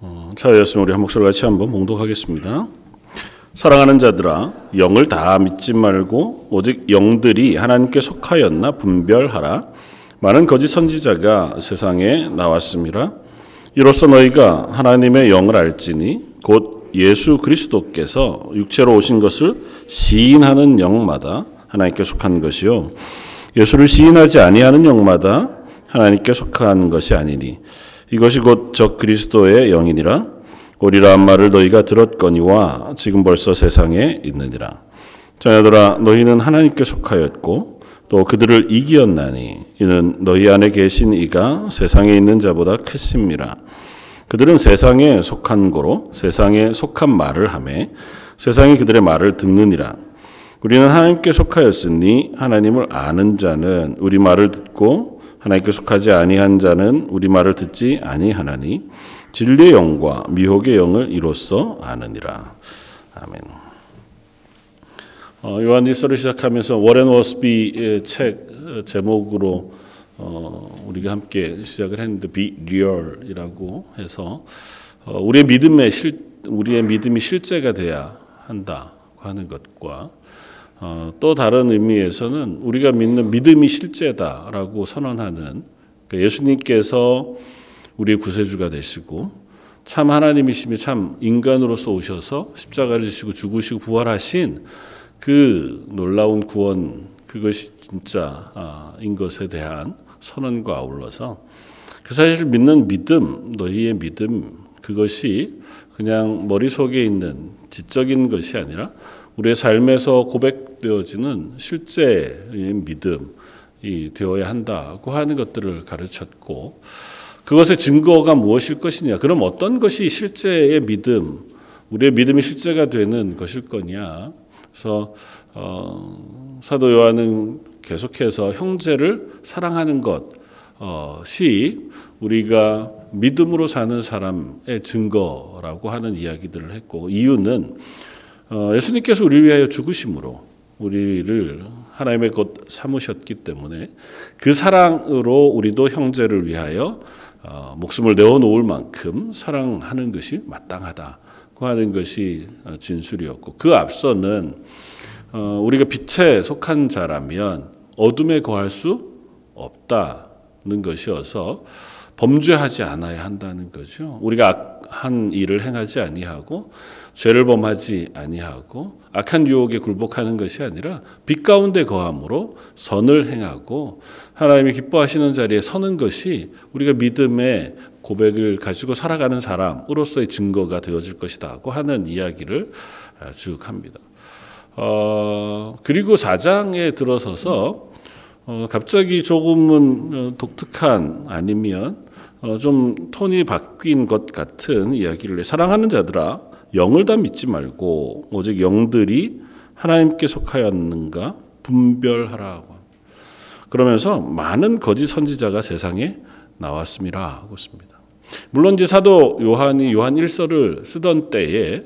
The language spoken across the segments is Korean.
어, 차였으면 우리 한 목소리 같이 한번 봉독하겠습니다. 사랑하는 자들아 영을 다 믿지 말고 오직 영들이 하나님께 속하였나 분별하라. 많은 거짓 선지자가 세상에 나왔습니다. 이로써 너희가 하나님의 영을 알지니 곧 예수 그리스도께서 육체로 오신 것을 시인하는 영마다 하나님께 속한 것이요 예수를 시인하지 아니하는 영마다 하나님께 속한 것이 아니니 이것이 곧 적 그리스도의 영이니라. 오리라 한 말을 너희가 들었거니와 지금 벌써 세상에 있느니라. 자녀들아 너희는 하나님께 속하였고 또 그들을 이기었나니 이는 너희 안에 계신 이가 세상에 있는 자보다 크심이라. 그들은 세상에 속한 고로 세상에 속한 말을 하매 세상이 그들의 말을 듣느니라. 우리는 하나님께 속하였으니 하나님을 아는 자는 우리 말을 듣고 하나님께 속하지 아니한 자는 우리 말을 듣지 아니하나니 진리의 영과 미혹의 영을 이로써 아느니라. 아멘. 어, 요한일서를 시작하면서 워렌 워스비의 책 제목으로 어, 우리가 함께 시작을 했는데 Be Real이라고 해서 어, 우리의 믿음의 실 우리의 믿음이 실제가 돼야 한다고 하는 것과 어, 또 다른 의미에서는 우리가 믿는 믿음이 실제다라고 선언하는 그러니까 예수님께서 우리의 구세주가 되시고 참 하나님이시며 참 인간으로서 오셔서 십자가를 지시고 죽으시고 부활하신 그 놀라운 구원 그것이 진짜인 것에 대한 선언과 아울러서 그 사실을 믿는 믿음 너희의 믿음 그것이 그냥 머릿속에 있는 지적인 것이 아니라 우리의 삶에서 고백 되어지는 실제의 믿음이 되어야 한다고 하는 것들을 가르쳤고 그것의 증거가 무엇일 것이냐? 그럼 어떤 것이 실제의 믿음, 우리의 믿음이 실제가 되는 것일 거냐? 그래서 어, 사도 요한은 계속해서 형제를 사랑하는 것이 우리가 믿음으로 사는 사람의 증거라고 하는 이야기들을 했고 이유는 어, 예수님께서 우리를 위하여 죽으심으로 우리를 하나님의 것 삼으셨기 때문에 그 사랑으로 우리도 형제를 위하여 어, 목숨을 내어놓을 만큼 사랑하는 것이 마땅하다고 하는 것이 어, 진술이었고 그 앞서는 우리가 빛에 속한 자라면 어둠에 거할 수 없다는 것이어서 범죄하지 않아야 한다는 거죠. 우리가 악한 일을 행하지 아니하고 죄를 범하지 아니하고 악한 유혹에 굴복하는 것이 아니라 빛 가운데 거함으로 선을 행하고 하나님이 기뻐하시는 자리에 서는 것이 우리가 믿음의 고백을 가지고 살아가는 사람으로서의 증거가 되어질 것이다고 하는 이야기를 쭉 합니다. 어, 그리고 4장에 들어서서 어, 갑자기 조금은 독특한 아니면 어, 좀 톤이 바뀐 것 같은 이야기를 해. 사랑하는 자들아 영을 다 믿지 말고 오직 영들이 하나님께 속하였는가 분별하라고. 그러면서 많은 거짓 선지자가 세상에 나왔습니다 하고 습니다 물론 이제 사도 요한이 요한 1서를 쓰던 때에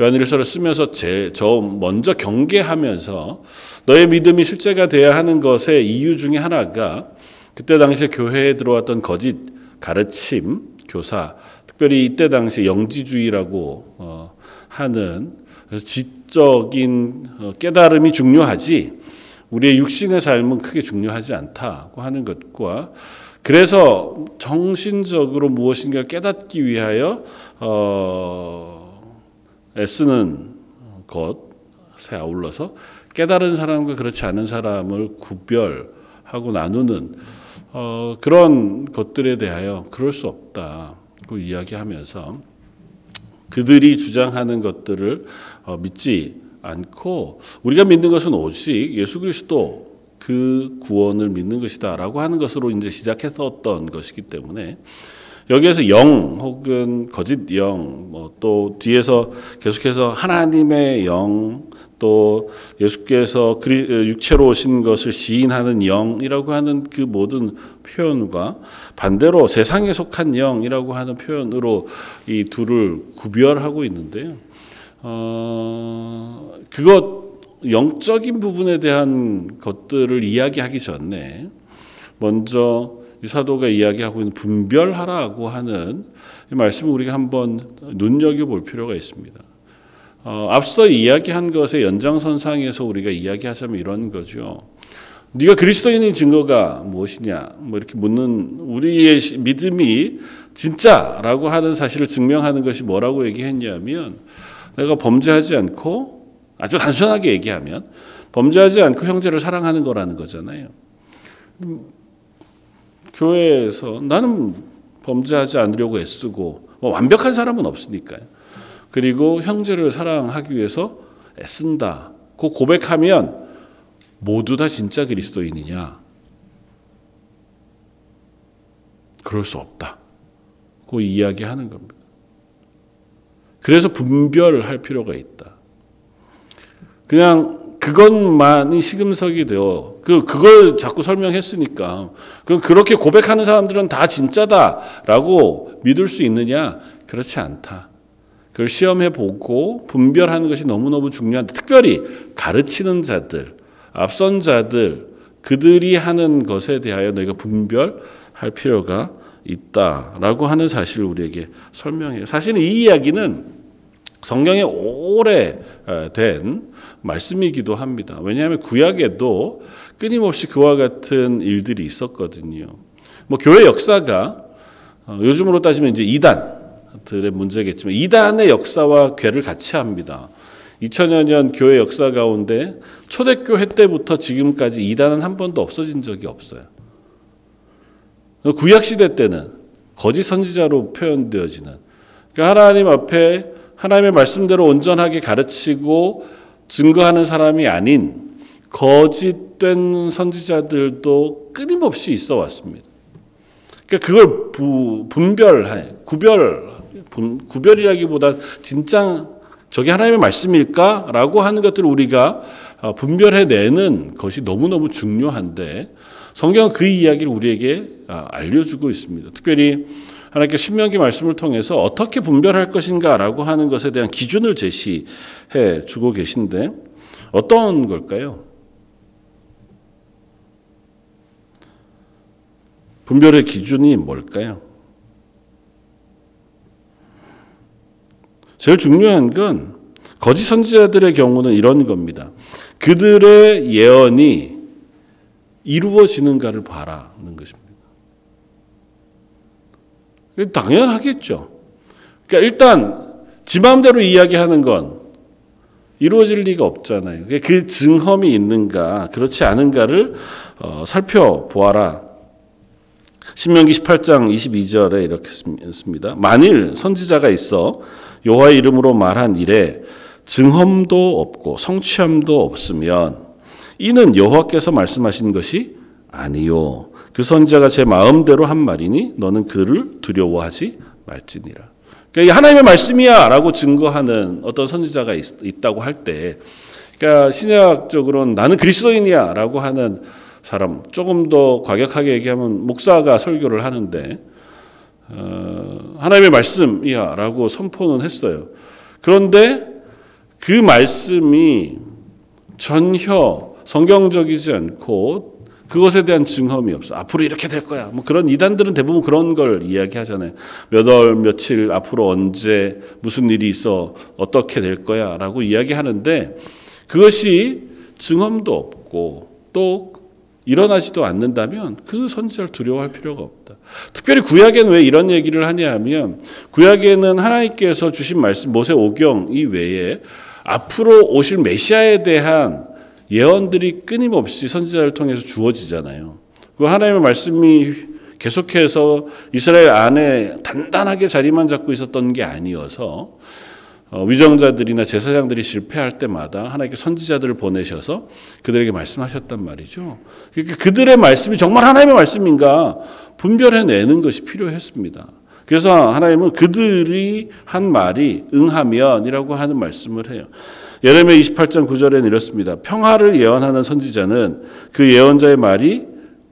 요한 1서를 쓰면서 제, 저 먼저 경계하면서 너의 믿음이 실제가 돼야 하는 것의 이유 중에 하나가 그때 당시에 교회에 들어왔던 거짓 가르침, 교사, 특별히 이때 당시 영지주의라고 어, 하는 지적인 어, 깨달음이 중요하지 우리의 육신의 삶은 크게 중요하지 않다고 하는 것과 그래서 정신적으로 무엇인가를 깨닫기 위하여 어, 애쓰는 것에 아울러서 깨달은 사람과 그렇지 않은 사람을 구별하고 나누는 어, 그런 것들에 대하여 그럴 수 없다고 이야기하면서 그들이 주장하는 것들을 어, 믿지 않고 우리가 믿는 것은 오직 예수 그리스도 그 구원을 믿는 것이다라고 하는 것으로 이제 시작했었던 것이기 때문에 여기에서 영 혹은 거짓 영, 뭐 또 뒤에서 계속해서 하나님의 영, 또 예수께서 육체로 오신 것을 시인하는 영이라고 하는 그 모든 표현과 반대로 세상에 속한 영이라고 하는 표현으로 이 둘을 구별하고 있는데요. 어, 그것 영적인 부분에 대한 것들을 이야기하기 전에 먼저 이 사도가 이야기하고 있는 분별하라고 하는 이 말씀을 우리가 한번 눈여겨볼 필요가 있습니다. 어, 앞서 이야기한 것의 연장선상에서 우리가 이야기하자면 이런 거죠. 네가 그리스도인인 증거가 무엇이냐? 뭐 이렇게 묻는 우리의 믿음이 진짜라고 하는 사실을 증명하는 것이 뭐라고 얘기했냐면 내가 범죄하지 않고 아주 단순하게 얘기하면 범죄하지 않고 형제를 사랑하는 거라는 거잖아요. 교회에서 나는 범죄하지 않으려고 애쓰고 뭐 완벽한 사람은 없으니까요. 그리고 형제를 사랑하기 위해서 애쓴다. 그 고백하면 모두 다 진짜 그리스도인이냐? 그럴 수 없다. 그 이야기하는 겁니다. 그래서 분별할 필요가 있다. 그냥 그것만이 시금석이 되어 그 그걸 자꾸 설명했으니까 그럼 그렇게 고백하는 사람들은 다 진짜다라고 믿을 수 있느냐? 그렇지 않다. 그걸 시험해 보고 분별하는 것이 너무너무 중요한데 특별히 가르치는 자들, 앞선 자들 그들이 하는 것에 대하여 너희가 분별할 필요가 있다라고 하는 사실을 우리에게 설명해요. 사실은 이 이야기는 성경에 오래된 말씀이기도 합니다. 왜냐하면 구약에도 끊임없이 그와 같은 일들이 있었거든요. 뭐 교회 역사가 어, 요즘으로 따지면 이제 이단 들의 문제겠지만 이단의 역사와 괴를 같이 합니다. 2000여 년 교회 역사 가운데 초대교회 때부터 지금까지 이단은 한 번도 없어진 적이 없어요. 구약 시대 때는 거짓 선지자로 표현되어지는 그러니까 하나님 앞에 하나님의 말씀대로 온전하게 가르치고 증거하는 사람이 아닌 거짓된 선지자들도 끊임없이 있어 왔습니다. 그러니까 그걸 부, 분별해, 구별, 분, 구별이라기보다 진짜 저게 하나님의 말씀일까라고 하는 것들을 우리가 어, 분별해내는 것이 너무너무 중요한데 성경은 그 이야기를 우리에게 아, 알려주고 있습니다. 특별히 하나님께 신명기 말씀을 통해서 어떻게 분별할 것인가라고 하는 것에 대한 기준을 제시해 주고 계신데 어떤 걸까요? 분별의 기준이 뭘까요? 제일 중요한 건 거짓 선지자들의 경우는 이런 겁니다. 그들의 예언이 이루어지는가를 바라는 것입니다. 당연하겠죠. 그러니까 일단 지 마음대로 이야기하는 건 이루어질 리가 없잖아요. 그 증험이 있는가 그렇지 않은가를 어, 살펴보아라. 신명기 18장 22절에 이렇게 씁니다. 만일 선지자가 있어 여호와의 이름으로 말한 일에 증험도 없고 성취함도 없으면 이는 여호와께서 말씀하신 것이 아니요 그 선지자가 제 마음대로 한 말이니 너는 그를 두려워하지 말지니라. 그러니까 하나님의 말씀이야라고 증거하는 어떤 선지자가 있, 다고 할 때, 그러니까 신약적으로는 나는 그리스도인이야라고 하는 사람 조금 더 과격하게 얘기하면 목사가 설교를 하는데 어, 하나님의 말씀이야라고 선포는 했어요. 그런데 그 말씀이 전혀 성경적이지 않고 그것에 대한 증험이 없어. 앞으로 이렇게 될 거야. 뭐 그런 이단들은 대부분 그런 걸 이야기하잖아요. 몇 월, 며칠 앞으로 언제 무슨 일이 있어 어떻게 될 거야 라고 이야기하는데 그것이 증험도 없고 또 일어나지도 않는다면 그 선지자를 두려워할 필요가 없다. 특별히 구약에는 왜 이런 얘기를 하냐 하면 구약에는 하나님께서 주신 말씀 모세 오경 이 외에 앞으로 오실 메시아에 대한 예언들이 끊임없이 선지자를 통해서 주어지잖아요. 그 하나님의 말씀이 계속해서 이스라엘 안에 단단하게 자리만 잡고 있었던 게 아니어서 어, 위정자들이나 제사장들이 실패할 때마다 하나님께 선지자들을 보내셔서 그들에게 말씀하셨단 말이죠. 그러니까 그들의 말씀이 정말 하나님의 말씀인가 분별해내는 것이 필요했습니다. 그래서 하나님은 그들이 한 말이 응하면이라고 하는 말씀을 해요. 예레미야 28장 9절에 이렇습니다. 평화를 예언하는 선지자는 그 예언자의 말이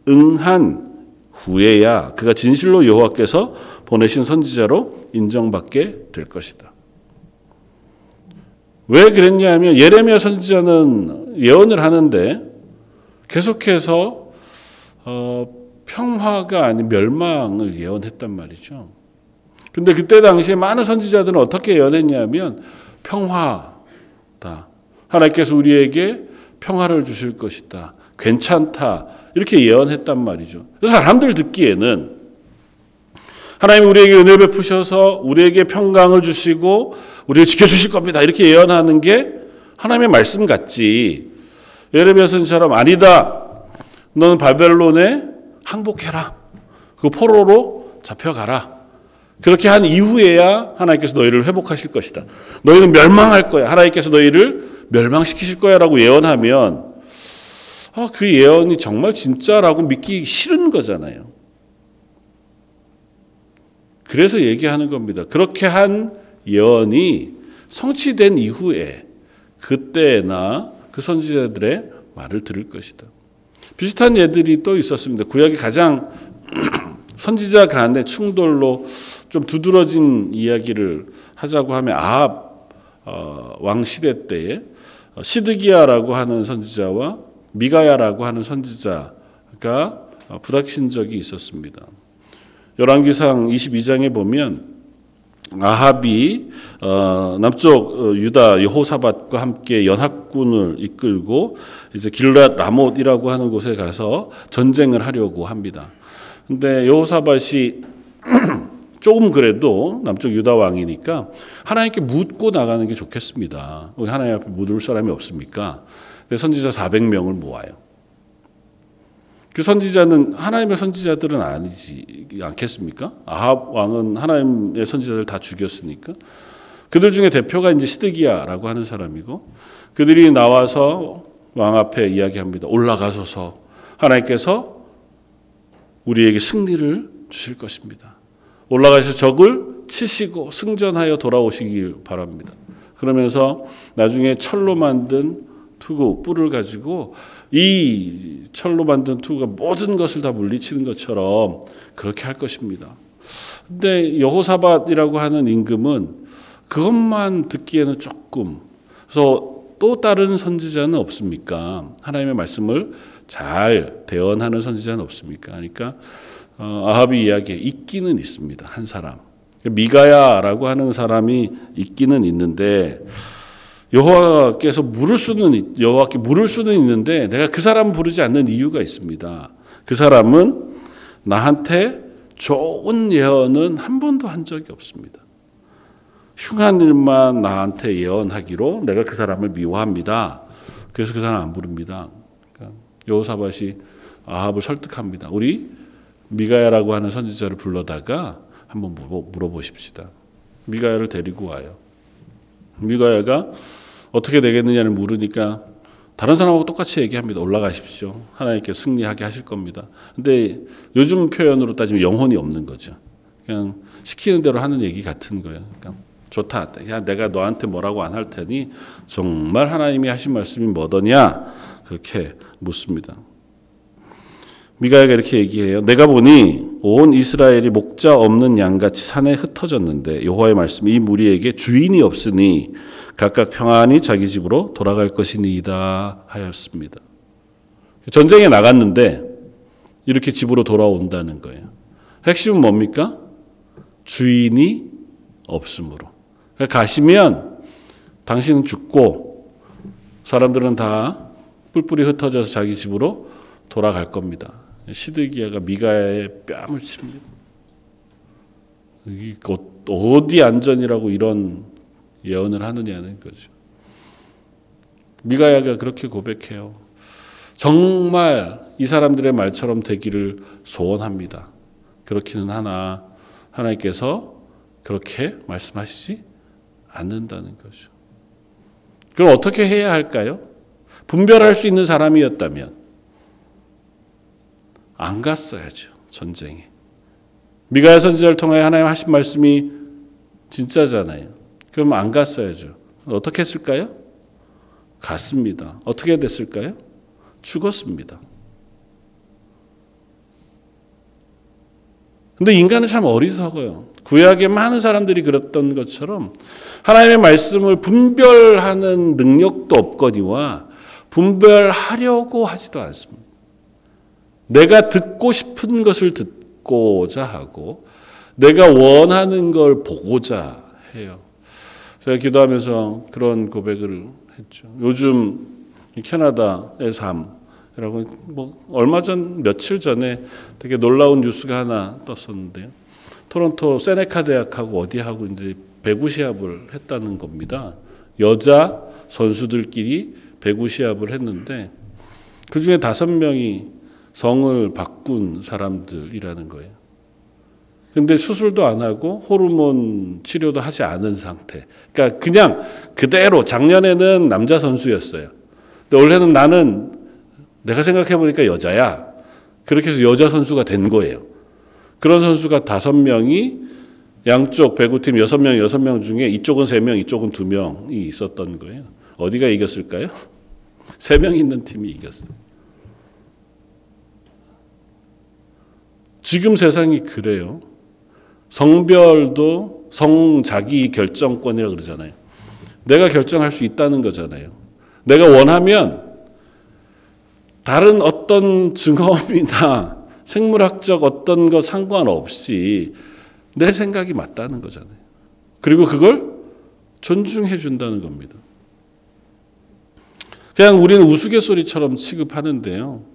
응한 후에야 그가 진실로 여호와께서 보내신 선지자로 인정받게 될 것이다. 왜 그랬냐면 예레미야 선지자는 예언을 하는데 계속해서 어, 평화가 아닌 멸망을 예언했단 말이죠. 근데 그때 당시에 많은 선지자들은 어떻게 예언했냐면 평화다. 하나님께서 우리에게 평화를 주실 것이다. 괜찮다. 이렇게 예언했단 말이죠. 사람들 듣기에는 하나님 우리에게 은혜 베푸셔서 우리에게 평강을 주시고 우리를 지켜주실 겁니다. 이렇게 예언하는 게 하나님의 말씀 같지. 예레미야서처럼 아니다. 너는 바벨론에 항복해라. 그 포로로 잡혀가라. 그렇게 한 이후에야 하나님께서 너희를 회복하실 것이다. 너희는 멸망할 거야. 하나님께서 너희를 멸망시키실 거야라고 예언하면 아, 그 예언이 정말 진짜라고 믿기 싫은 거잖아요. 그래서 얘기하는 겁니다. 그렇게 한 예언이 성취된 이후에 그때나 그 선지자들의 말을 들을 것이다. 비슷한 예들이 또 있었습니다. 구약이 가장 선지자 간의 충돌로 좀 두드러진 이야기를 하자고 하면 아합 어, 왕 시대 때에 시드기야라고 하는 선지자와 미가야라고 하는 선지자가 부닥친 적이 있었습니다. 열왕기상 22장에 보면 아합이 어, 남쪽 어, 유다 여호사밧과 함께 연합군을 이끌고 이제 길랏 라못이라고 하는 곳에 가서 전쟁을 하려고 합니다. 근데 여호사밧이 조금 그래도 남쪽 유다 왕이니까 하나님께 묻고 나가는 게 좋겠습니다. 하나님 앞에 묻을 사람이 없습니까? 선지자 400명을 모아요. 그 선지자는 하나님의 선지자들은 아니지 않겠습니까? 아합 왕은 하나님의 선지자들 다 죽였으니까. 그들 중에 대표가 이제 시드기야라고 하는 사람이고 그들이 나와서 왕 앞에 이야기합니다. 올라가소서 하나님께서 우리에게 승리를 주실 것입니다. 올라가서 적을 치시고 승전하여 돌아오시길 바랍니다. 그러면서 나중에 철로 만든 투구 뿔을 가지고 이 철로 만든 투구가 모든 것을 다 물리치는 것처럼 그렇게 할 것입니다. 근데 여호사밧이라고 하는 임금은 그것만 듣기에는 조금 그래서 또 다른 선지자는 없습니까? 하나님의 말씀을 잘 대언하는 선지자는 없습니까? 그러니까 어, 아합이 이야기에 있기는 있습니다. 한 사람. 미가야라고 하는 사람이 있기는 있는데 여호와께서 물을 수는 여호와께 물을 수는 있는데 내가 그 사람 부르지 않는 이유가 있습니다. 그 사람은 나한테 좋은 예언은 한 번도 한 적이 없습니다. 흉한 일만 나한테 예언하기로 내가 그 사람을 미워합니다. 그래서 그 사람 안 부릅니다. 그러니까 여호사밭이 아합을 설득합니다. 우리 미가야라고 하는 선지자를 불러다가 한번 물어보십시다. 미가야를 데리고 와요. 미가야가 어떻게 되겠느냐를 물으니까 다른 사람하고 똑같이 얘기합니다. 올라가십시오. 하나님께 승리하게 하실 겁니다. 근데 요즘 표현으로 따지면 영혼이 없는 거죠. 그냥 시키는 대로 하는 얘기 같은 거예요. 그러니까 좋다. 야, 내가 너한테 뭐라고 안 할 테니 정말 하나님이 하신 말씀이 뭐더냐? 그렇게 묻습니다. 미가야가 이렇게 얘기해요. 내가 보니 온 이스라엘이 목자 없는 양같이 산에 흩어졌는데 여호와의 말씀이 이 무리에게 주인이 없으니 각각 평안히 자기 집으로 돌아갈 것이니이다 하였습니다. 전쟁에 나갔는데 이렇게 집으로 돌아온다는 거예요. 핵심은 뭡니까? 주인이 없으므로. 그러니까 가시면 당신은 죽고 사람들은 다 뿔뿔이 흩어져서 자기 집으로 돌아갈 겁니다. 시드기야가 미가야의 뺨을 칩니다. 어디 안전이라고 이런 예언을 하느냐는 거죠. 미가야가 그렇게 고백해요. 정말 이 사람들의 말처럼 되기를 소원합니다. 그렇기는 하나 하나님께서 그렇게 말씀하시지 않는다는 거죠. 그럼 어떻게 해야 할까요? 분별할 수 있는 사람이었다면 안 갔어야죠. 전쟁에. 미가야 선지자를 통해 하나님 하신 말씀이 진짜잖아요. 그럼 안 갔어야죠. 어떻게 했을까요? 갔습니다. 어떻게 됐을까요? 죽었습니다. 근데 인간은 참 어리석어요. 구약의 많은 사람들이 그랬던 것처럼 하나님의 말씀을 분별하는 능력도 없거니와 분별하려고 하지도 않습니다. 내가 듣고 싶은 것을 듣고자 하고 내가 원하는 걸 보고자 해요. 제가 기도하면서 그런 고백을 했죠. 요즘 캐나다의 삶이라고 뭐 얼마 전 며칠 전에 되게 놀라운 뉴스가 하나 떴었는데요. 토론토 세네카 대학하고 어디하고 이제 배구 시합을 했다는 겁니다. 여자 선수들끼리 배구 시합을 했는데 그 중에 다섯 명이 성을 바꾼 사람들이라는 거예요. 근데 수술도 안 하고 호르몬 치료도 하지 않은 상태. 그러니까 그냥 그대로 작년에는 남자 선수였어요. 근데 올해는 나는 내가 생각해 보니까 여자야. 그렇게 해서 여자 선수가 된 거예요. 그런 선수가 다섯 명이 양쪽 배구팀 여섯 명 여섯 명 중에 이쪽은 세 명, 이쪽은 두 명이 있었던 거예요. 어디가 이겼을까요? 세 명 있는 팀이 이겼어요. 지금 세상이 그래요. 성별도 성 자기 결정권이라고 그러잖아요. 내가 결정할 수 있다는 거잖아요. 내가 원하면 다른 어떤 증험이나 생물학적 어떤 것 상관없이 내 생각이 맞다는 거잖아요. 그리고 그걸 존중해 준다는 겁니다. 그냥 우리는 우스갯소리처럼 취급하는데요.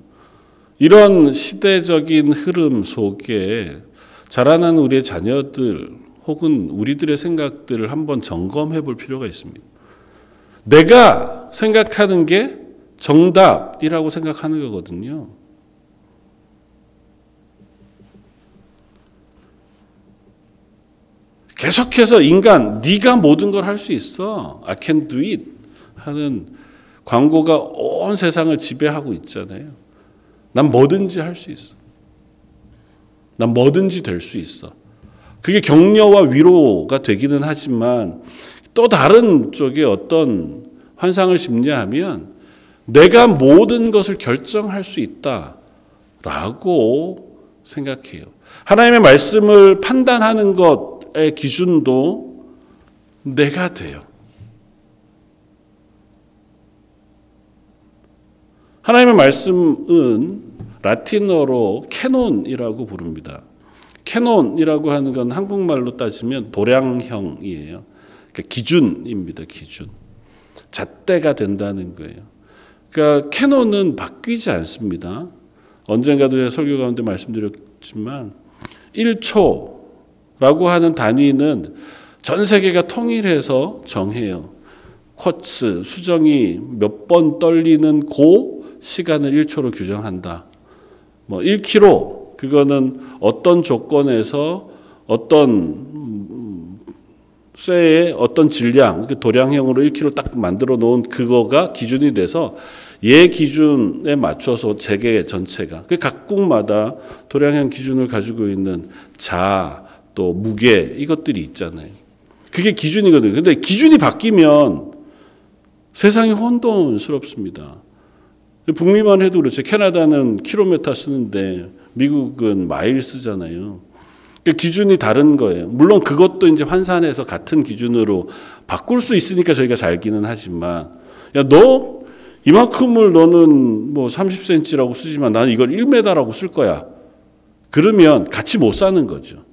이런 시대적인 흐름 속에 자라나는 우리의 자녀들 혹은 우리들의 생각들을 한번 점검해 볼 필요가 있습니다. 내가 생각하는 게 정답이라고 생각하는 거거든요. 계속해서 인간 네가 모든 걸 할 수 있어. I can do it 하는 광고가 온 세상을 지배하고 있잖아요. 난 뭐든지 할 수 있어. 난 뭐든지 될 수 있어. 그게 격려와 위로가 되기는 하지만 또 다른 쪽에 어떤 환상을 심리하면 내가 모든 것을 결정할 수 있다라고 생각해요. 하나님의 말씀을 판단하는 것의 기준도 내가 돼요. 하나님의 말씀은 라틴어로 canon이라고 부릅니다. canon이라고 하는 건 한국말로 따지면 도량형이에요. 그러니까 기준입니다. 기준. 잣대가 된다는 거예요. 그러니까 canon은 바뀌지 않습니다. 언젠가도 제가 설교 가운데 말씀드렸지만 1초라고 하는 단위는 전 세계가 통일해서 정해요. 쿼츠 수정이 몇 번 떨리는 고 시간을 1초로 규정한다. 뭐 1km 그거는 어떤 조건에서 어떤 쇠의 어떤 질량, 그 도량형으로 1kg 딱 만들어 놓은 그거가 기준이 돼서 얘 기준에 맞춰서 재계 전체가 그 각국마다 도량형 기준을 가지고 있는 자, 또 무게 이것들이 있잖아요. 그게 기준이거든요. 근데 기준이 바뀌면 세상이 혼돈스럽습니다. 북미만 해도 그렇죠. 캐나다는 킬로미터 쓰는데 미국은 마일 쓰잖아요. 그 기준이 다른 거예요. 물론 그것도 이제 환산해서 같은 기준으로 바꿀 수 있으니까 저희가 살기는 하지만 야, 너 이만큼을 너는 뭐 30cm라고 쓰지만 나는 이걸 1m라고 쓸 거야. 그러면 같이 못 사는 거죠.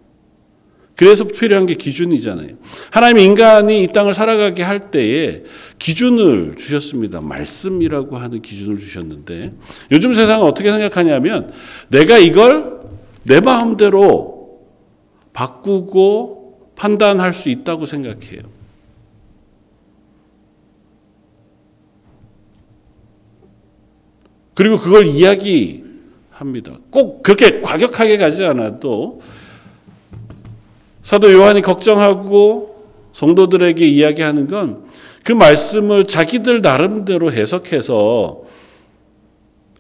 그래서 필요한 게 기준이잖아요. 하나님 인간이 이 땅을 살아가게 할 때에 기준을 주셨습니다. 말씀이라고 하는 기준을 주셨는데 요즘 세상은 어떻게 생각하냐면 내가 이걸 내 마음대로 바꾸고 판단할 수 있다고 생각해요. 그리고 그걸 이야기합니다. 꼭 그렇게 과격하게 가지 않아도 사도 요한이 걱정하고 성도들에게 이야기하는 건 그 말씀을 자기들 나름대로 해석해서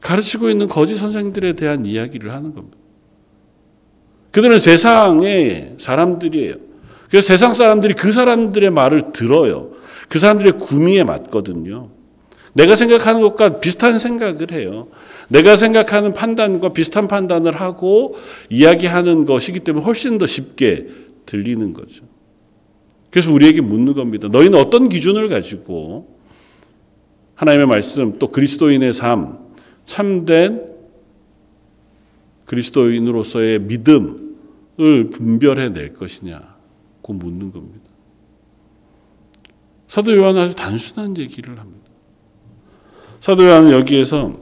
가르치고 있는 거짓 선생들에 대한 이야기를 하는 겁니다. 그들은 세상의 사람들이에요. 그래서 세상 사람들이 그 사람들의 말을 들어요. 그 사람들의 구미에 맞거든요. 내가 생각하는 것과 비슷한 생각을 해요. 내가 생각하는 판단과 비슷한 판단을 하고 이야기하는 것이기 때문에 훨씬 더 쉽게 들리는 거죠. 그래서 우리에게 묻는 겁니다. 너희는 어떤 기준을 가지고 하나님의 말씀 또 그리스도인의 삶 참된 그리스도인으로서의 믿음을 분별해 낼 것이냐고 묻는 겁니다. 사도 요한은 아주 단순한 얘기를 합니다. 사도 요한은 여기에서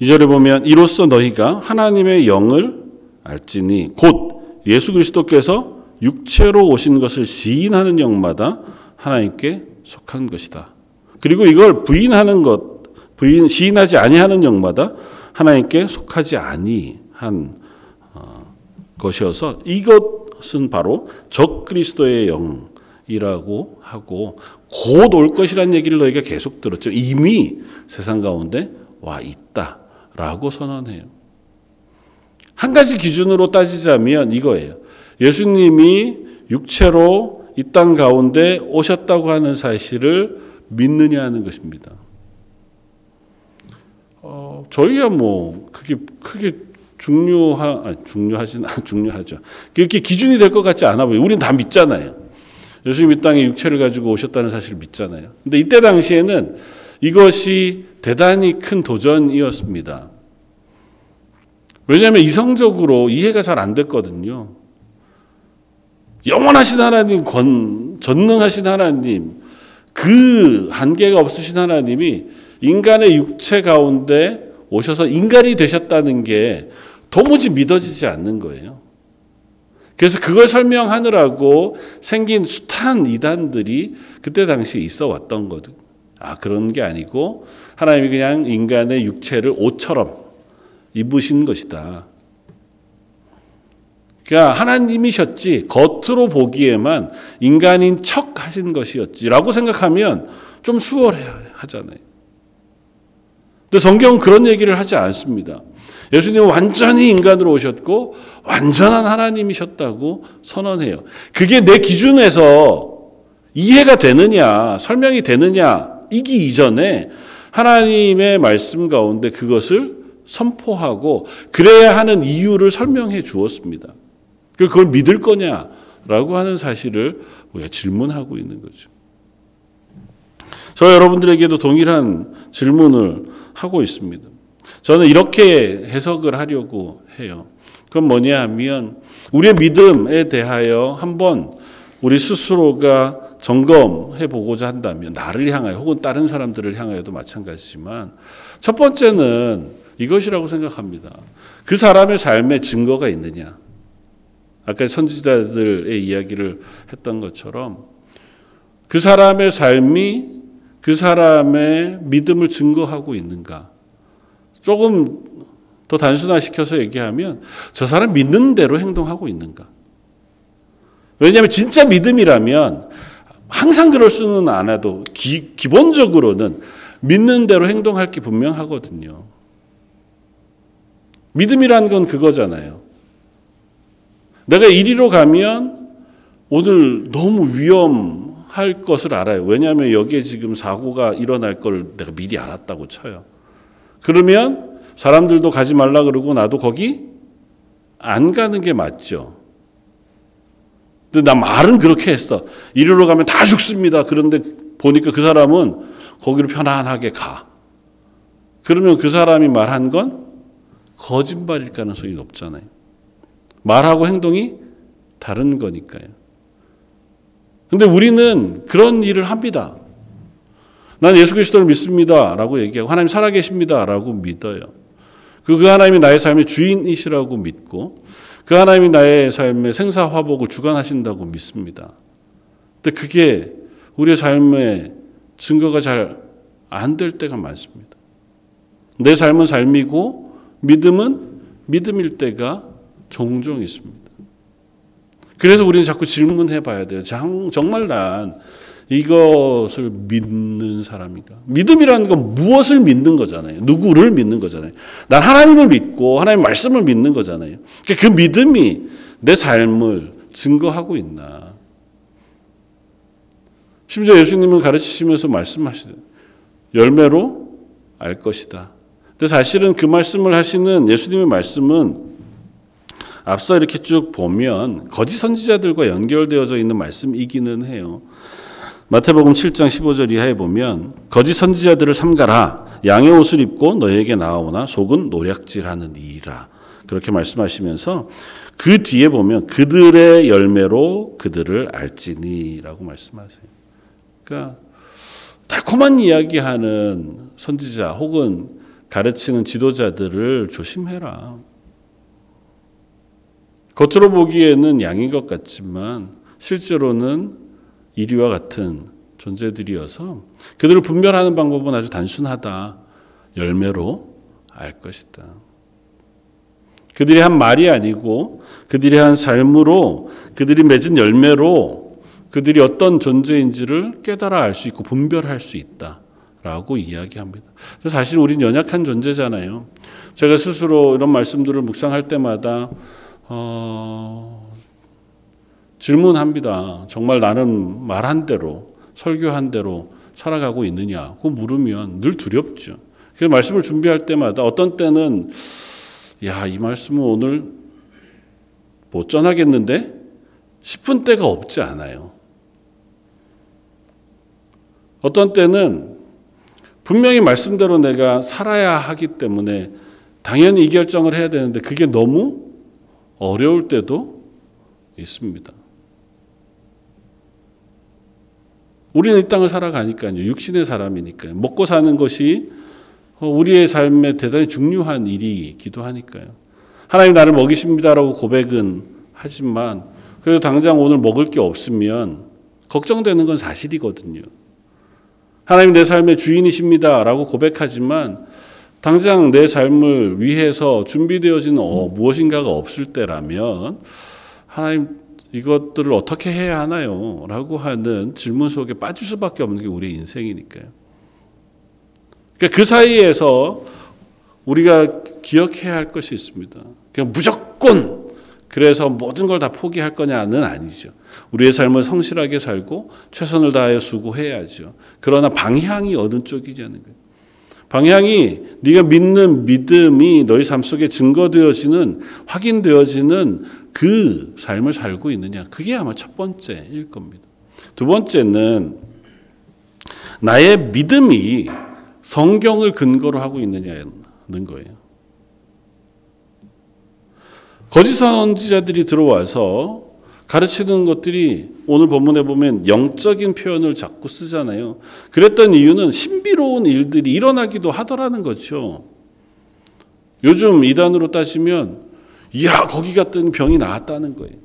이절에 보면 이로써 너희가 하나님의 영을 알지니 곧 예수 그리스도께서 육체로 오신 것을 시인하는 영마다 하나님께 속한 것이다. 그리고 이걸 부인하는 것, 부인 시인하지 아니하는 영마다 하나님께 속하지 아니한 어, 것이어서 이것은 바로 적 그리스도의 영이라고 하고 곧 올 것이라는 얘기를 너희가 계속 들었죠. 이미 세상 가운데 와 있다라고 선언해요. 한 가지 기준으로 따지자면 이거예요. 예수님이 육체로 이 땅 가운데 오셨다고 하는 사실을 믿느냐 하는 것입니다. 어, 저희야 뭐 그게 크게 중요하 아니, 중요하진 중요하죠. 그렇게 기준이 될 것 같지 않아 보여요. 우리는 다 믿잖아요. 예수님 이 땅에 육체를 가지고 오셨다는 사실을 믿잖아요. 근데 이때 당시에는 이것이 대단히 큰 도전이었습니다. 왜냐하면 이성적으로 이해가 잘 안 됐거든요. 영원하신 하나님, 권, 전능하신 하나님, 그 한계가 없으신 하나님이 인간의 육체 가운데 오셔서 인간이 되셨다는 게 도무지 믿어지지 않는 거예요. 그래서 그걸 설명하느라고 생긴 숱한 이단들이 그때 당시에 있어 왔던 거든. 아, 그런 게 아니고 하나님이 그냥 인간의 육체를 옷처럼 입으신 것이다. 그러니까 하나님이셨지 겉으로 보기에만 인간인 척 하신 것이었지라고 생각하면 좀 수월해야 하잖아요. 근데 성경은 그런 얘기를 하지 않습니다. 예수님은 완전히 인간으로 오셨고 완전한 하나님이셨다고 선언해요. 그게 내 기준에서 이해가 되느냐, 설명이 되느냐, 이기 이전에 하나님의 말씀 가운데 그것을 선포하고 그래야 하는 이유를 설명해 주었습니다. 그걸 믿을 거냐라고 하는 사실을 우리가 질문하고 있는 거죠. 저 여러분들에게도 동일한 질문을 하고 있습니다. 저는 이렇게 해석을 하려고 해요. 그건 뭐냐 하면 우리의 믿음에 대하여 한번 우리 스스로가 점검해 보고자 한다면 나를 향하여 혹은 다른 사람들을 향하여도 마찬가지지만 첫 번째는 이것이라고 생각합니다. 그 사람의 삶에 증거가 있느냐. 아까 선지자들의 이야기를 했던 것처럼 그 사람의 삶이 그 사람의 믿음을 증거하고 있는가. 조금 더 단순화시켜서 얘기하면 저 사람 믿는 대로 행동하고 있는가. 왜냐하면 진짜 믿음이라면 항상 그럴 수는 않아도 기, 기본적으로는 믿는 대로 행동할 게 분명하거든요. 믿음이라는 건 그거잖아요. 내가 이리로 가면 오늘 너무 위험할 것을 알아요. 왜냐하면 여기에 지금 사고가 일어날 걸 내가 미리 알았다고 쳐요. 그러면 사람들도 가지 말라 그러고 나도 거기 안 가는 게 맞죠. 근데 나 말은 그렇게 했어. 이리로 가면 다 죽습니다. 그런데 보니까 그 사람은 거기로 편안하게 가. 그러면 그 사람이 말한 건 거짓말일 가능성이 높잖아요. 말하고 행동이 다른 거니까요. 근데 우리는 그런 일을 합니다. 난 예수 그리스도를 믿습니다. 라고 얘기하고 하나님 살아계십니다. 라고 믿어요. 그, 그 하나님이 나의 삶의 주인이시라고 믿고 그 하나님이 나의 삶의 생사화복을 주관하신다고 믿습니다. 근데 그게 우리의 삶의 증거가 잘 안 될 때가 많습니다. 내 삶은 삶이고 믿음은 믿음일 때가 종종 있습니다. 그래서 우리는 자꾸 질문해 봐야 돼요. 정말 난 이것을 믿는 사람인가? 믿음이라는 건 무엇을 믿는 거잖아요. 누구를 믿는 거잖아요. 난 하나님을 믿고 하나님 말씀을 믿는 거잖아요. 그러니까 그 믿음이 내 삶을 증거하고 있나? 심지어 예수님은 가르치시면서 말씀하시죠. 열매로 알 것이다. 근데 사실은 그 말씀을 하시는 예수님의 말씀은 앞서 이렇게 쭉 보면 거짓 선지자들과 연결되어져 있는 말씀이기는 해요. 마태복음 7장 15절 이하에 보면 거짓 선지자들을 삼가라 양의 옷을 입고 너에게 나오나 속은 노략질하는 이라 그렇게 말씀하시면서 그 뒤에 보면 그들의 열매로 그들을 알지니라고 말씀하세요. 그러니까 달콤한 이야기하는 선지자 혹은 가르치는 지도자들을 조심해라. 겉으로 보기에는 양인 것 같지만 실제로는 이리와 같은 존재들이어서 그들을 분별하는 방법은 아주 단순하다. 열매로 알 것이다. 그들이 한 말이 아니고 그들이 한 삶으로 그들이 맺은 열매로 그들이 어떤 존재인지를 깨달아 알 수 있고 분별할 수 있다 라고 이야기합니다. 사실 우린 연약한 존재잖아요. 제가 스스로 이런 말씀들을 묵상할 때마다 어, 질문합니다. 정말 나는 말한 대로 설교한 대로 살아가고 있느냐? 고 물으면 늘 두렵죠. 그래서 말씀을 준비할 때마다 어떤 때는 야, 이 말씀은 오늘 못 전하겠는데 싶은 때가 없지 않아요. 어떤 때는 분명히 말씀대로 내가 살아야 하기 때문에 당연히 이 결정을 해야 되는데 그게 너무 어려울 때도 있습니다. 우리는 이 땅을 살아가니까요. 육신의 사람이니까요. 먹고 사는 것이 우리의 삶에 대단히 중요한 일이기도 하니까요. 하나님 나를 먹이십니다라고 고백은 하지만 그래도 당장 오늘 먹을 게 없으면 걱정되는 건 사실이거든요. 하나님 내 삶의 주인이십니다 라고 고백하지만 당장 내 삶을 위해서 준비되어진 어, 무엇인가가 없을 때라면 하나님 이것들을 어떻게 해야 하나요? 라고 하는 질문 속에 빠질 수밖에 없는 게 우리의 인생이니까요. 그러니까 그 사이에서 우리가 기억해야 할 것이 있습니다. 그냥 무조건 그래서 모든 걸 다 포기할 거냐는 아니죠. 우리의 삶을 성실하게 살고 최선을 다하여 수고해야죠. 그러나 방향이 어느 쪽이냐는 거예요. 방향이 네가 믿는 믿음이 너희 삶 속에 증거되어지는 확인되어지는 그 삶을 살고 있느냐. 그게 아마 첫 번째일 겁니다. 두 번째는 나의 믿음이 성경을 근거로 하고 있느냐는 거예요. 거짓 선지자들이 들어와서 가르치는 것들이 오늘 본문에 보면 영적인 표현을 자꾸 쓰잖아요. 그랬던 이유는 신비로운 일들이 일어나기도 하더라는 거죠. 요즘 이단으로 따지면 이야 거기 갔더니 병이 나았다는 거예요.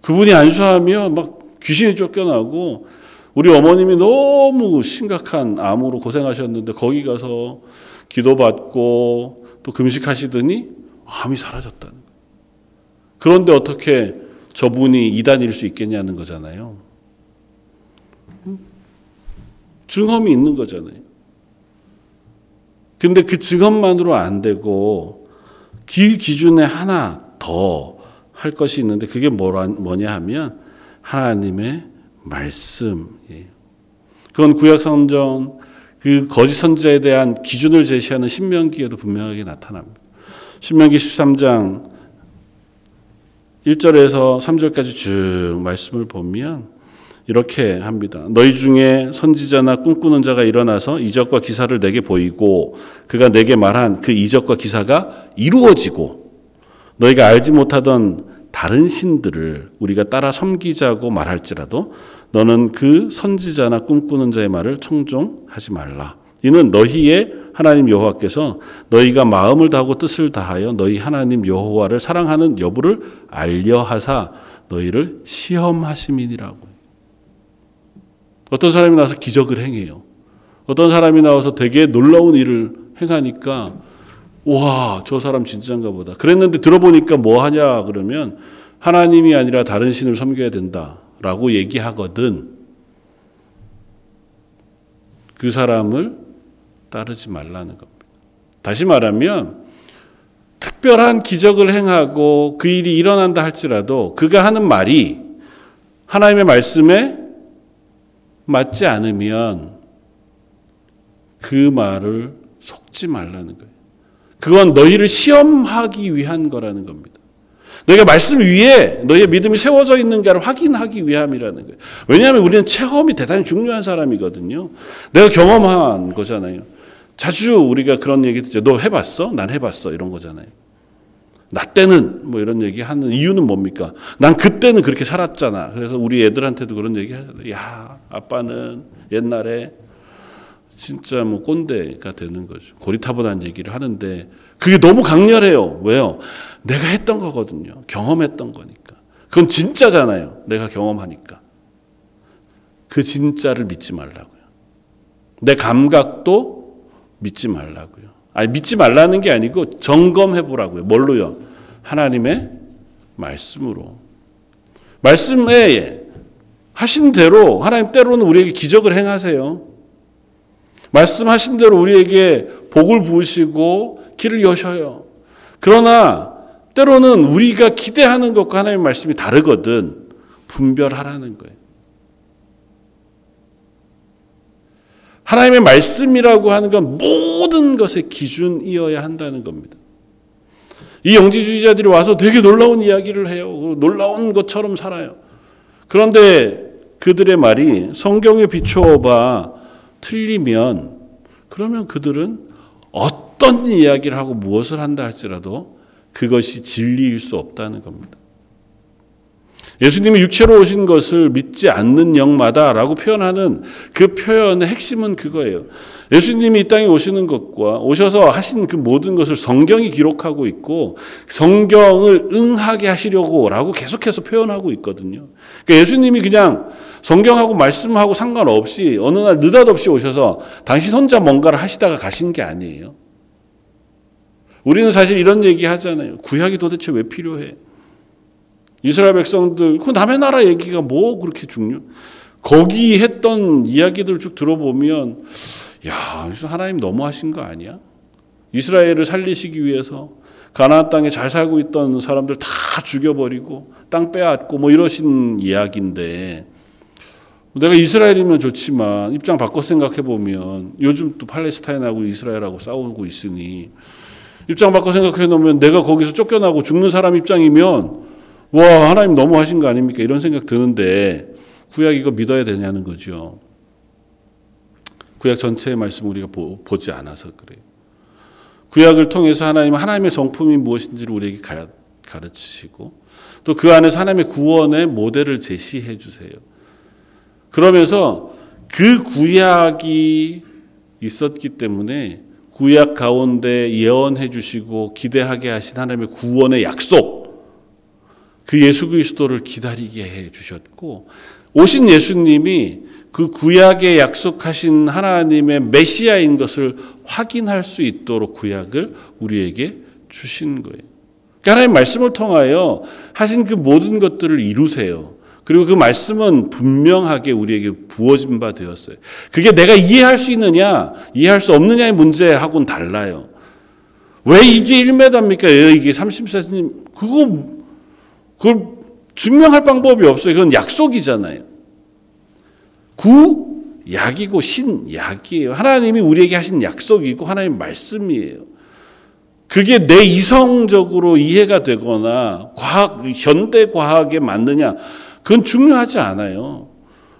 그분이 안수하면 막 귀신이 쫓겨나고 우리 어머님이 너무 심각한 암으로 고생하셨는데 거기 가서 기도받고 또 금식하시더니 암이 사라졌다는 거예요. 그런데 어떻게 저분이 이단일 수 있겠냐는 거잖아요. 증험이 있는 거잖아요. 근데 그 증험만으로 안 되고 그 기준에 하나 더 할 것이 있는데 그게 뭐냐 하면 하나님의 말씀이에요. 그건 구약 성경 그 거짓 선지자에 대한 기준을 제시하는 신명기에도 분명하게 나타납니다. 신명기 13장 1절에서 3절까지 쭉 말씀을 보면 이렇게 합니다. 너희 중에 선지자나 꿈꾸는 자가 일어나서 이적과 기사를 내게 보이고 그가 내게 말한 그 이적과 기사가 이루어지고 너희가 알지 못하던 다른 신들을 우리가 따라 섬기자고 말할지라도 너는 그 선지자나 꿈꾸는 자의 말을 청종하지 말라. 이는 너희의 하나님 여호와께서 너희가 마음을 다하고 뜻을 다하여 너희 하나님 여호와를 사랑하는 여부를 알려하사 너희를 시험하심이니라고. 어떤 사람이 나와서 기적을 행해요. 어떤 사람이 나와서 되게 놀라운 일을 행하니까 와, 저 사람 진짜인가 보다. 그랬는데 들어보니까 뭐 하냐 그러면 하나님이 아니라 다른 신을 섬겨야 된다라고 얘기하거든. 그 사람을 따르지 말라는 겁니다. 다시 말하면 특별한 기적을 행하고 그 일이 일어난다 할지라도 그가 하는 말이 하나님의 말씀에 맞지 않으면 그 말을 속지 말라는 거예요. 그건 너희를 시험하기 위한 거라는 겁니다. 너희가 말씀 위에 너희의 믿음이 세워져 있는가를 확인하기 위함이라는 거예요. 왜냐하면 우리는 체험이 대단히 중요한 사람이거든요. 내가 경험한 거잖아요. 자주 우리가 그런 얘기 듣죠. 너 해봤어? 난 해봤어. 이런 거잖아요. 나 때는 뭐 이런 얘기 하는 이유는 뭡니까? 난 그때는 그렇게 살았잖아. 그래서 우리 애들한테도 그런 얘기 하잖아요. 야, 아빠는 옛날에 진짜 뭐 꼰대가 되는 거죠. 고리타분한 얘기를 하는데 그게 너무 강렬해요. 왜요? 내가 했던 거거든요. 경험했던 거니까. 그건 진짜잖아요. 내가 경험하니까. 그 진짜를 믿지 말라고요. 내 감각도 믿지 말라고요. 아니, 믿지 말라는 게 아니고 점검해 보라고요. 뭘로요? 하나님의 말씀으로. 말씀에 하신 대로 하나님 때로는 우리에게 기적을 행하세요. 말씀하신 대로 우리에게 복을 부으시고 길을 여셔요. 그러나 때로는 우리가 기대하는 것과 하나님의 말씀이 다르거든 분별하라는 거예요. 하나님의 말씀이라고 하는 건 모든 것의 기준이어야 한다는 겁니다. 이 영지주의자들이 와서 되게 놀라운 이야기를 해요. 놀라운 것처럼 살아요. 그런데 그들의 말이 성경에 비추어 봐 틀리면 그러면 그들은 어떤 이야기를 하고 무엇을 한다 할지라도 그것이 진리일 수 없다는 겁니다. 예수님이 육체로 오신 것을 믿지 않는 영마다라고 표현하는 그 표현의 핵심은 그거예요. 예수님이 이 땅에 오시는 것과 오셔서 하신 그 모든 것을 성경이 기록하고 있고 성경을 응하게 하시려고라고 계속해서 표현하고 있거든요. 그러니까 예수님이 그냥 성경하고 말씀하고 상관없이 어느 날 느닷없이 오셔서 당신 혼자 뭔가를 하시다가 가신 게 아니에요. 우리는 사실 이런 얘기 하잖아요. 구약이 도대체 왜 필요해? 이스라엘 백성들, 그 남의 나라 얘기가 뭐 그렇게 중요? 거기 했던 이야기들 쭉 들어보면, 야, 하나님 너무하신 거 아니야? 이스라엘을 살리시기 위해서 가나안 땅에 잘 살고 있던 사람들 다 죽여버리고 땅 빼앗고 뭐 이러신 이야기인데 내가 이스라엘이면 좋지만 입장 바꿔 생각해 보면 요즘 또 팔레스타인하고 이스라엘하고 싸우고 있으니 입장 바꿔 생각해 놓으면 내가 거기서 쫓겨나고 죽는 사람 입장이면 와 하나님 너무 하신 거 아닙니까 이런 생각 드는데 구약 이거 믿어야 되냐는 거죠. 구약 전체의 말씀 우리가 보, 지 않아서 그래요. 구약을 통해서 하나님 하나님의 성품이 무엇인지를 우리에게 가르치시고 또 그 안에서 하나님의 구원의 모델을 제시해 주세요. 그러면서 그 구약이 있었기 때문에 구약 가운데 예언해 주시고 기대하게 하신 하나님의 구원의 약속 그 예수 그리스도를 기다리게 해 주셨고 오신 예수님이 그 구약에 약속하신 하나님의 메시아인 것을 확인할 수 있도록 구약을 우리에게 주신 거예요. 그러니까 하나님 말씀을 통하여 하신 그 모든 것들을 이루세요. 그리고 그 말씀은 분명하게 우리에게 부어진 바 되었어요. 그게 내가 이해할 수 있느냐, 이해할 수 없느냐의 문제하고는 달라요. 왜 이게 1m입니까? 왜 이게 30cm? 그거, 그걸 증명할 방법이 없어요. 그건 약속이잖아요. 구, 약이고 신, 약이에요. 하나님이 우리에게 하신 약속이고 하나님 말씀이에요. 그게 내 이성적으로 이해가 되거나 과학, 현대 과학에 맞느냐. 그건 중요하지 않아요.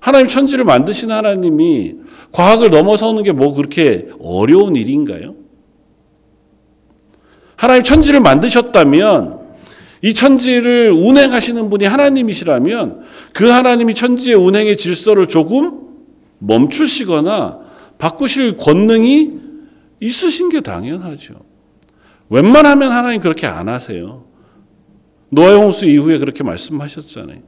하나님 천지를 만드신 하나님이 과학을 넘어서는 게 뭐 그렇게 어려운 일인가요? 하나님 천지를 만드셨다면 이 천지를 운행하시는 분이 하나님이시라면 그 하나님이 천지의 운행의 질서를 조금 멈추시거나 바꾸실 권능이 있으신 게 당연하죠. 웬만하면 하나님 그렇게 안 하세요. 노아 홍수 이후에 그렇게 말씀하셨잖아요.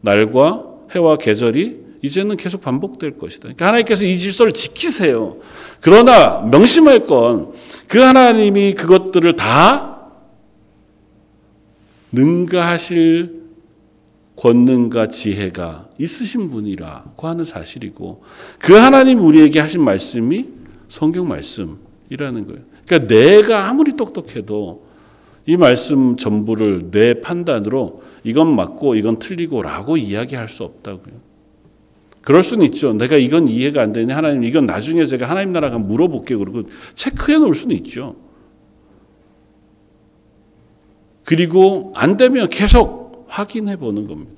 날과 해와 계절이 이제는 계속 반복될 것이다. 그러니까 하나님께서 이 질서를 지키세요. 그러나 명심할 건 그 하나님이 그것들을 다 능가하실 권능과 지혜가 있으신 분이라고 하는 사실이고 그 하나님 우리에게 하신 말씀이 성경 말씀이라는 거예요. 그러니까 내가 아무리 똑똑해도 이 말씀 전부를 내 판단으로 이건 맞고 이건 틀리고라고 이야기할 수 없다고요. 그럴 수는 있죠. 내가 이건 이해가 안 되니 하나님 이건 나중에 제가 하나님 나라가 물어볼게요. 그리고 체크해 놓을 수는 있죠. 그리고 안 되면 계속 확인해 보는 겁니다.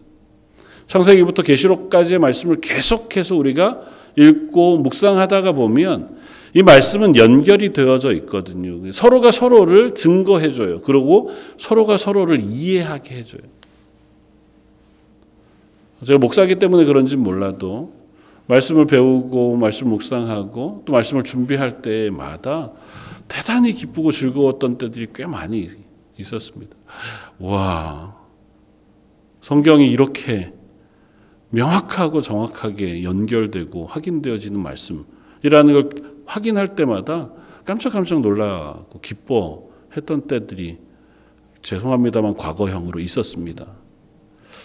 창세기부터 계시록까지의 말씀을 계속해서 우리가 읽고 묵상하다가 보면 이 말씀은 연결이 되어져 있거든요. 서로가 서로를 증거해 줘요. 그리고 서로가 서로를 이해하게 해 줘요. 제가 목사기 때문에 그런지 몰라도 말씀을 배우고 말씀 묵상하고 또 말씀을 준비할 때마다 대단히 기쁘고 즐거웠던 때들이 꽤 많이 있었습니다. 와, 성경이 이렇게 명확하고 정확하게 연결되고 확인되어지는 말씀이라는 걸 확인할 때마다 깜짝깜짝 놀라고 기뻐했던 때들이 죄송합니다만 과거형으로 있었습니다.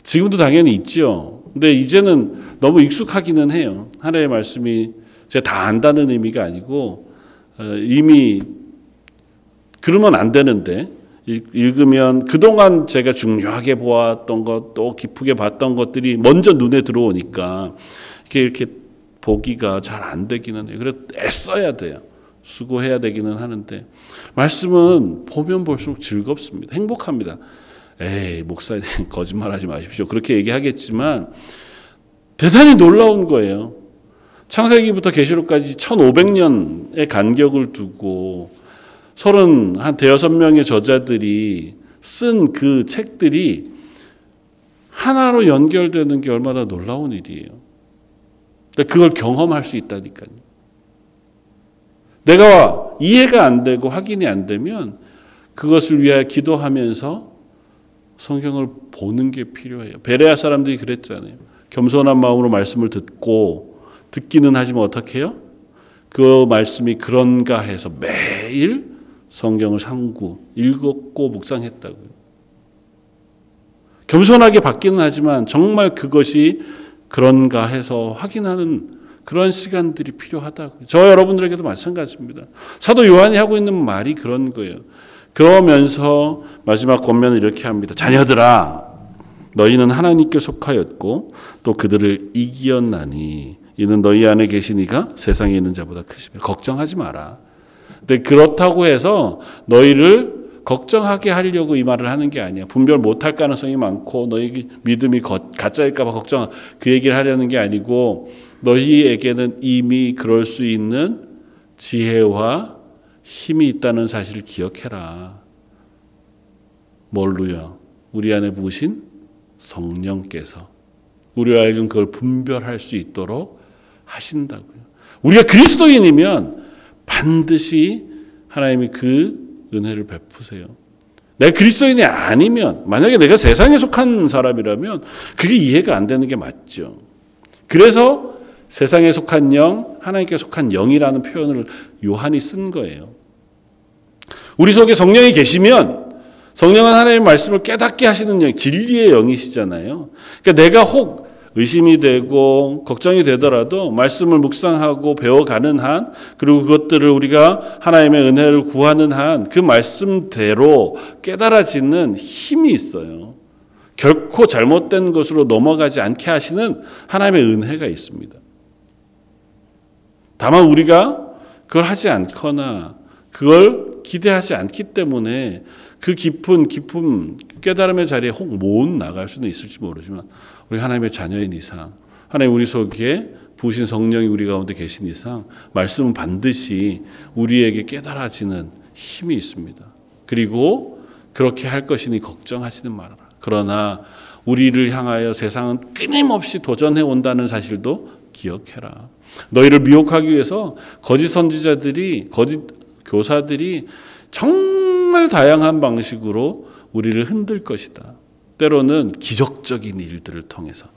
지금도 당연히 있죠. 근데 이제는 너무 익숙하기는 해요. 하나의 말씀이 제가 다 안다는 의미가 아니고 어, 이미 그러면 안 되는데 읽으면 그동안 제가 중요하게 보았던 것, 또 기쁘게 봤던 것들이 먼저 눈에 들어오니까 이렇게 이렇게 보기가 잘 안 되기는 해요. 그래서 애써야 돼요. 수고해야 되기는 하는데 말씀은 보면 볼수록 즐겁습니다. 행복합니다. 에이 목사님 거짓말하지 마십시오. 그렇게 얘기하겠지만 대단히 놀라운 거예요. 창세기부터 계시록까지 1500년의 간격을 두고 서른 한 대여섯 명의 저자들이 쓴 그 책들이 하나로 연결되는 게 얼마나 놀라운 일이에요. 그걸 경험할 수 있다니까요. 내가 이해가 안 되고 확인이 안 되면 그것을 위하여 기도하면서 성경을 보는 게 필요해요. 베레아 사람들이 그랬잖아요. 겸손한 마음으로 말씀을 듣고 듣기는 하지만 어떻게 해요? 그 말씀이 그런가 해서 매일 성경을 상구 읽었고 묵상했다고요. 겸손하게 받기는 하지만 정말 그것이 그런가 해서 확인하는 그런 시간들이 필요하다고요. 저 여러분들에게도 마찬가지입니다. 사도 요한이 하고 있는 말이 그런 거예요. 그러면서 마지막 권면을 이렇게 합니다. 자녀들아, 너희는 하나님께 속하였고 또 그들을 이기었나니 이는 너희 안에 계시니가 세상에 있는 자보다 크시며 걱정하지 마라. 근데 그렇다고 해서 너희를 걱정하게 하려고 이 말을 하는 게 아니야. 분별 못할 가능성이 많고 너희 믿음이 가짜일까봐 걱정 그 얘기를 하려는 게 아니고 너희에게는 이미 그럴 수 있는 지혜와 힘이 있다는 사실을 기억해라. 뭘로요? 우리 안에 부으신 성령께서 우리 하여금 그걸 분별할 수 있도록 하신다고요. 우리가 그리스도인이면 반드시 하나님이 그 은혜를 베푸세요. 내 그리스도인이 아니면 만약에 내가 세상에 속한 사람이라면 그게 이해가 안 되는 게 맞죠. 그래서 세상에 속한 영, 하나님께 속한 영이라는 표현을 요한이 쓴 거예요. 우리 속에 성령이 계시면 성령은 하나님의 말씀을 깨닫게 하시는 영, 진리의 영이시잖아요. 그러니까 내가 혹 의심이 되고 걱정이 되더라도 말씀을 묵상하고 배워가는 한 그리고 그것들을 우리가 하나님의 은혜를 구하는 한 그 말씀대로 깨달아지는 힘이 있어요. 결코 잘못된 것으로 넘어가지 않게 하시는 하나님의 은혜가 있습니다. 다만 우리가 그걸 하지 않거나 그걸 기대하지 않기 때문에 그 깊은 깊은 깨달음의 자리에 혹못 나갈 수는 있을지 모르지만 우리 하나님의 자녀인 이상, 하나님 우리 속에 부신 성령이 우리 가운데 계신 이상, 말씀은 반드시 우리에게 깨달아지는 힘이 있습니다. 그리고 그렇게 할 것이니 걱정하지는 말아라. 그러나 우리를 향하여 세상은 끊임없이 도전해 온다는 사실도 기억해라. 너희를 미혹하기 위해서 거짓 선지자들이, 거짓 교사들이 정말 다양한 방식으로 우리를 흔들 것이다. 때로는 기적적인 일들을 통해서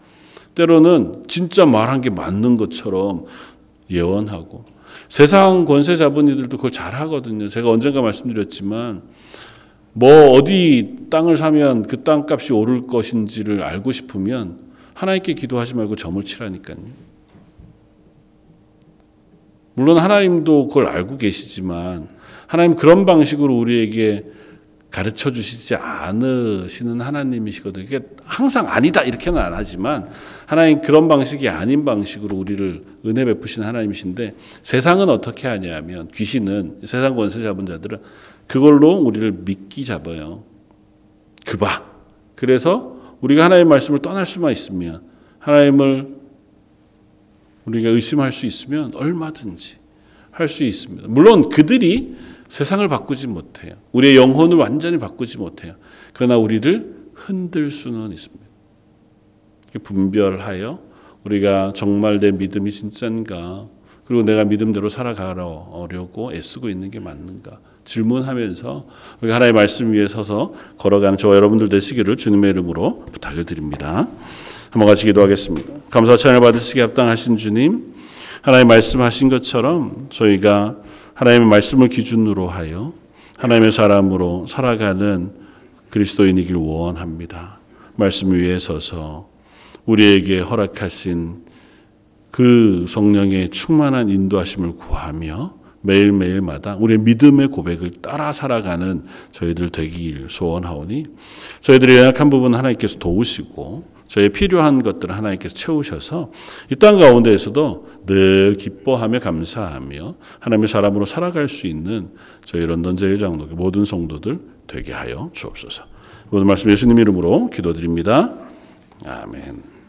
때로는 진짜 말한 게 맞는 것처럼 예언하고 세상 권세 잡은 이들도 그걸 잘 하거든요. 제가 언젠가 말씀드렸지만 뭐 어디 땅을 사면 그 땅값이 오를 것인지를 알고 싶으면 하나님께 기도하지 말고 점을 치라니까요. 물론 하나님도 그걸 알고 계시지만 하나님 그런 방식으로 우리에게 가르쳐 주시지 않으시는 하나님이시거든요. 이게 항상 아니다 이렇게는 안 하지만 하나님 그런 방식이 아닌 방식으로 우리를 은혜 베푸신 하나님이신데 세상은 어떻게 하냐면 귀신은 세상 권세 잡은 자들은 그걸로 우리를 믿기 잡아요. 그바. 그래서 우리가 하나님의 말씀을 떠날 수만 있으면 하나님을 우리가 의심할 수 있으면 얼마든지 할 수 있습니다. 물론 그들이 세상을 바꾸지 못해요. 우리의 영혼을 완전히 바꾸지 못해요. 그러나 우리를 흔들 수는 있습니다. 분별하여 우리가 정말 내 믿음이 진짜인가 그리고 내가 믿음대로 살아가려고 애쓰고 있는 게 맞는가 질문하면서 우리 하나님의 말씀 위에 서서 걸어가는 저와 여러분들 되시기를 주님의 이름으로 부탁을 드립니다. 한번 같이 기도하겠습니다. 감사 찬양 받으시기 합당하신 주님 하나님 말씀하신 것처럼 저희가 하나님의 말씀을 기준으로 하여 하나님의 사람으로 살아가는 그리스도인이길 원합니다. 말씀 위에 서서 우리에게 허락하신 그 성령의 충만한 인도하심을 구하며 매일매일마다 우리의 믿음의 고백을 따라 살아가는 저희들 되길 소원하오니 저희들의 연약한 부분 하나님께서 도우시고 저의 필요한 것들을 하나님께서 채우셔서 이 땅 가운데에서도 늘 기뻐하며 감사하며 하나님의 사람으로 살아갈 수 있는 저희 런던 제일장로교 모든 성도들 되게 하여 주옵소서. 모든 말씀 예수님 이름으로 기도드립니다. 아멘.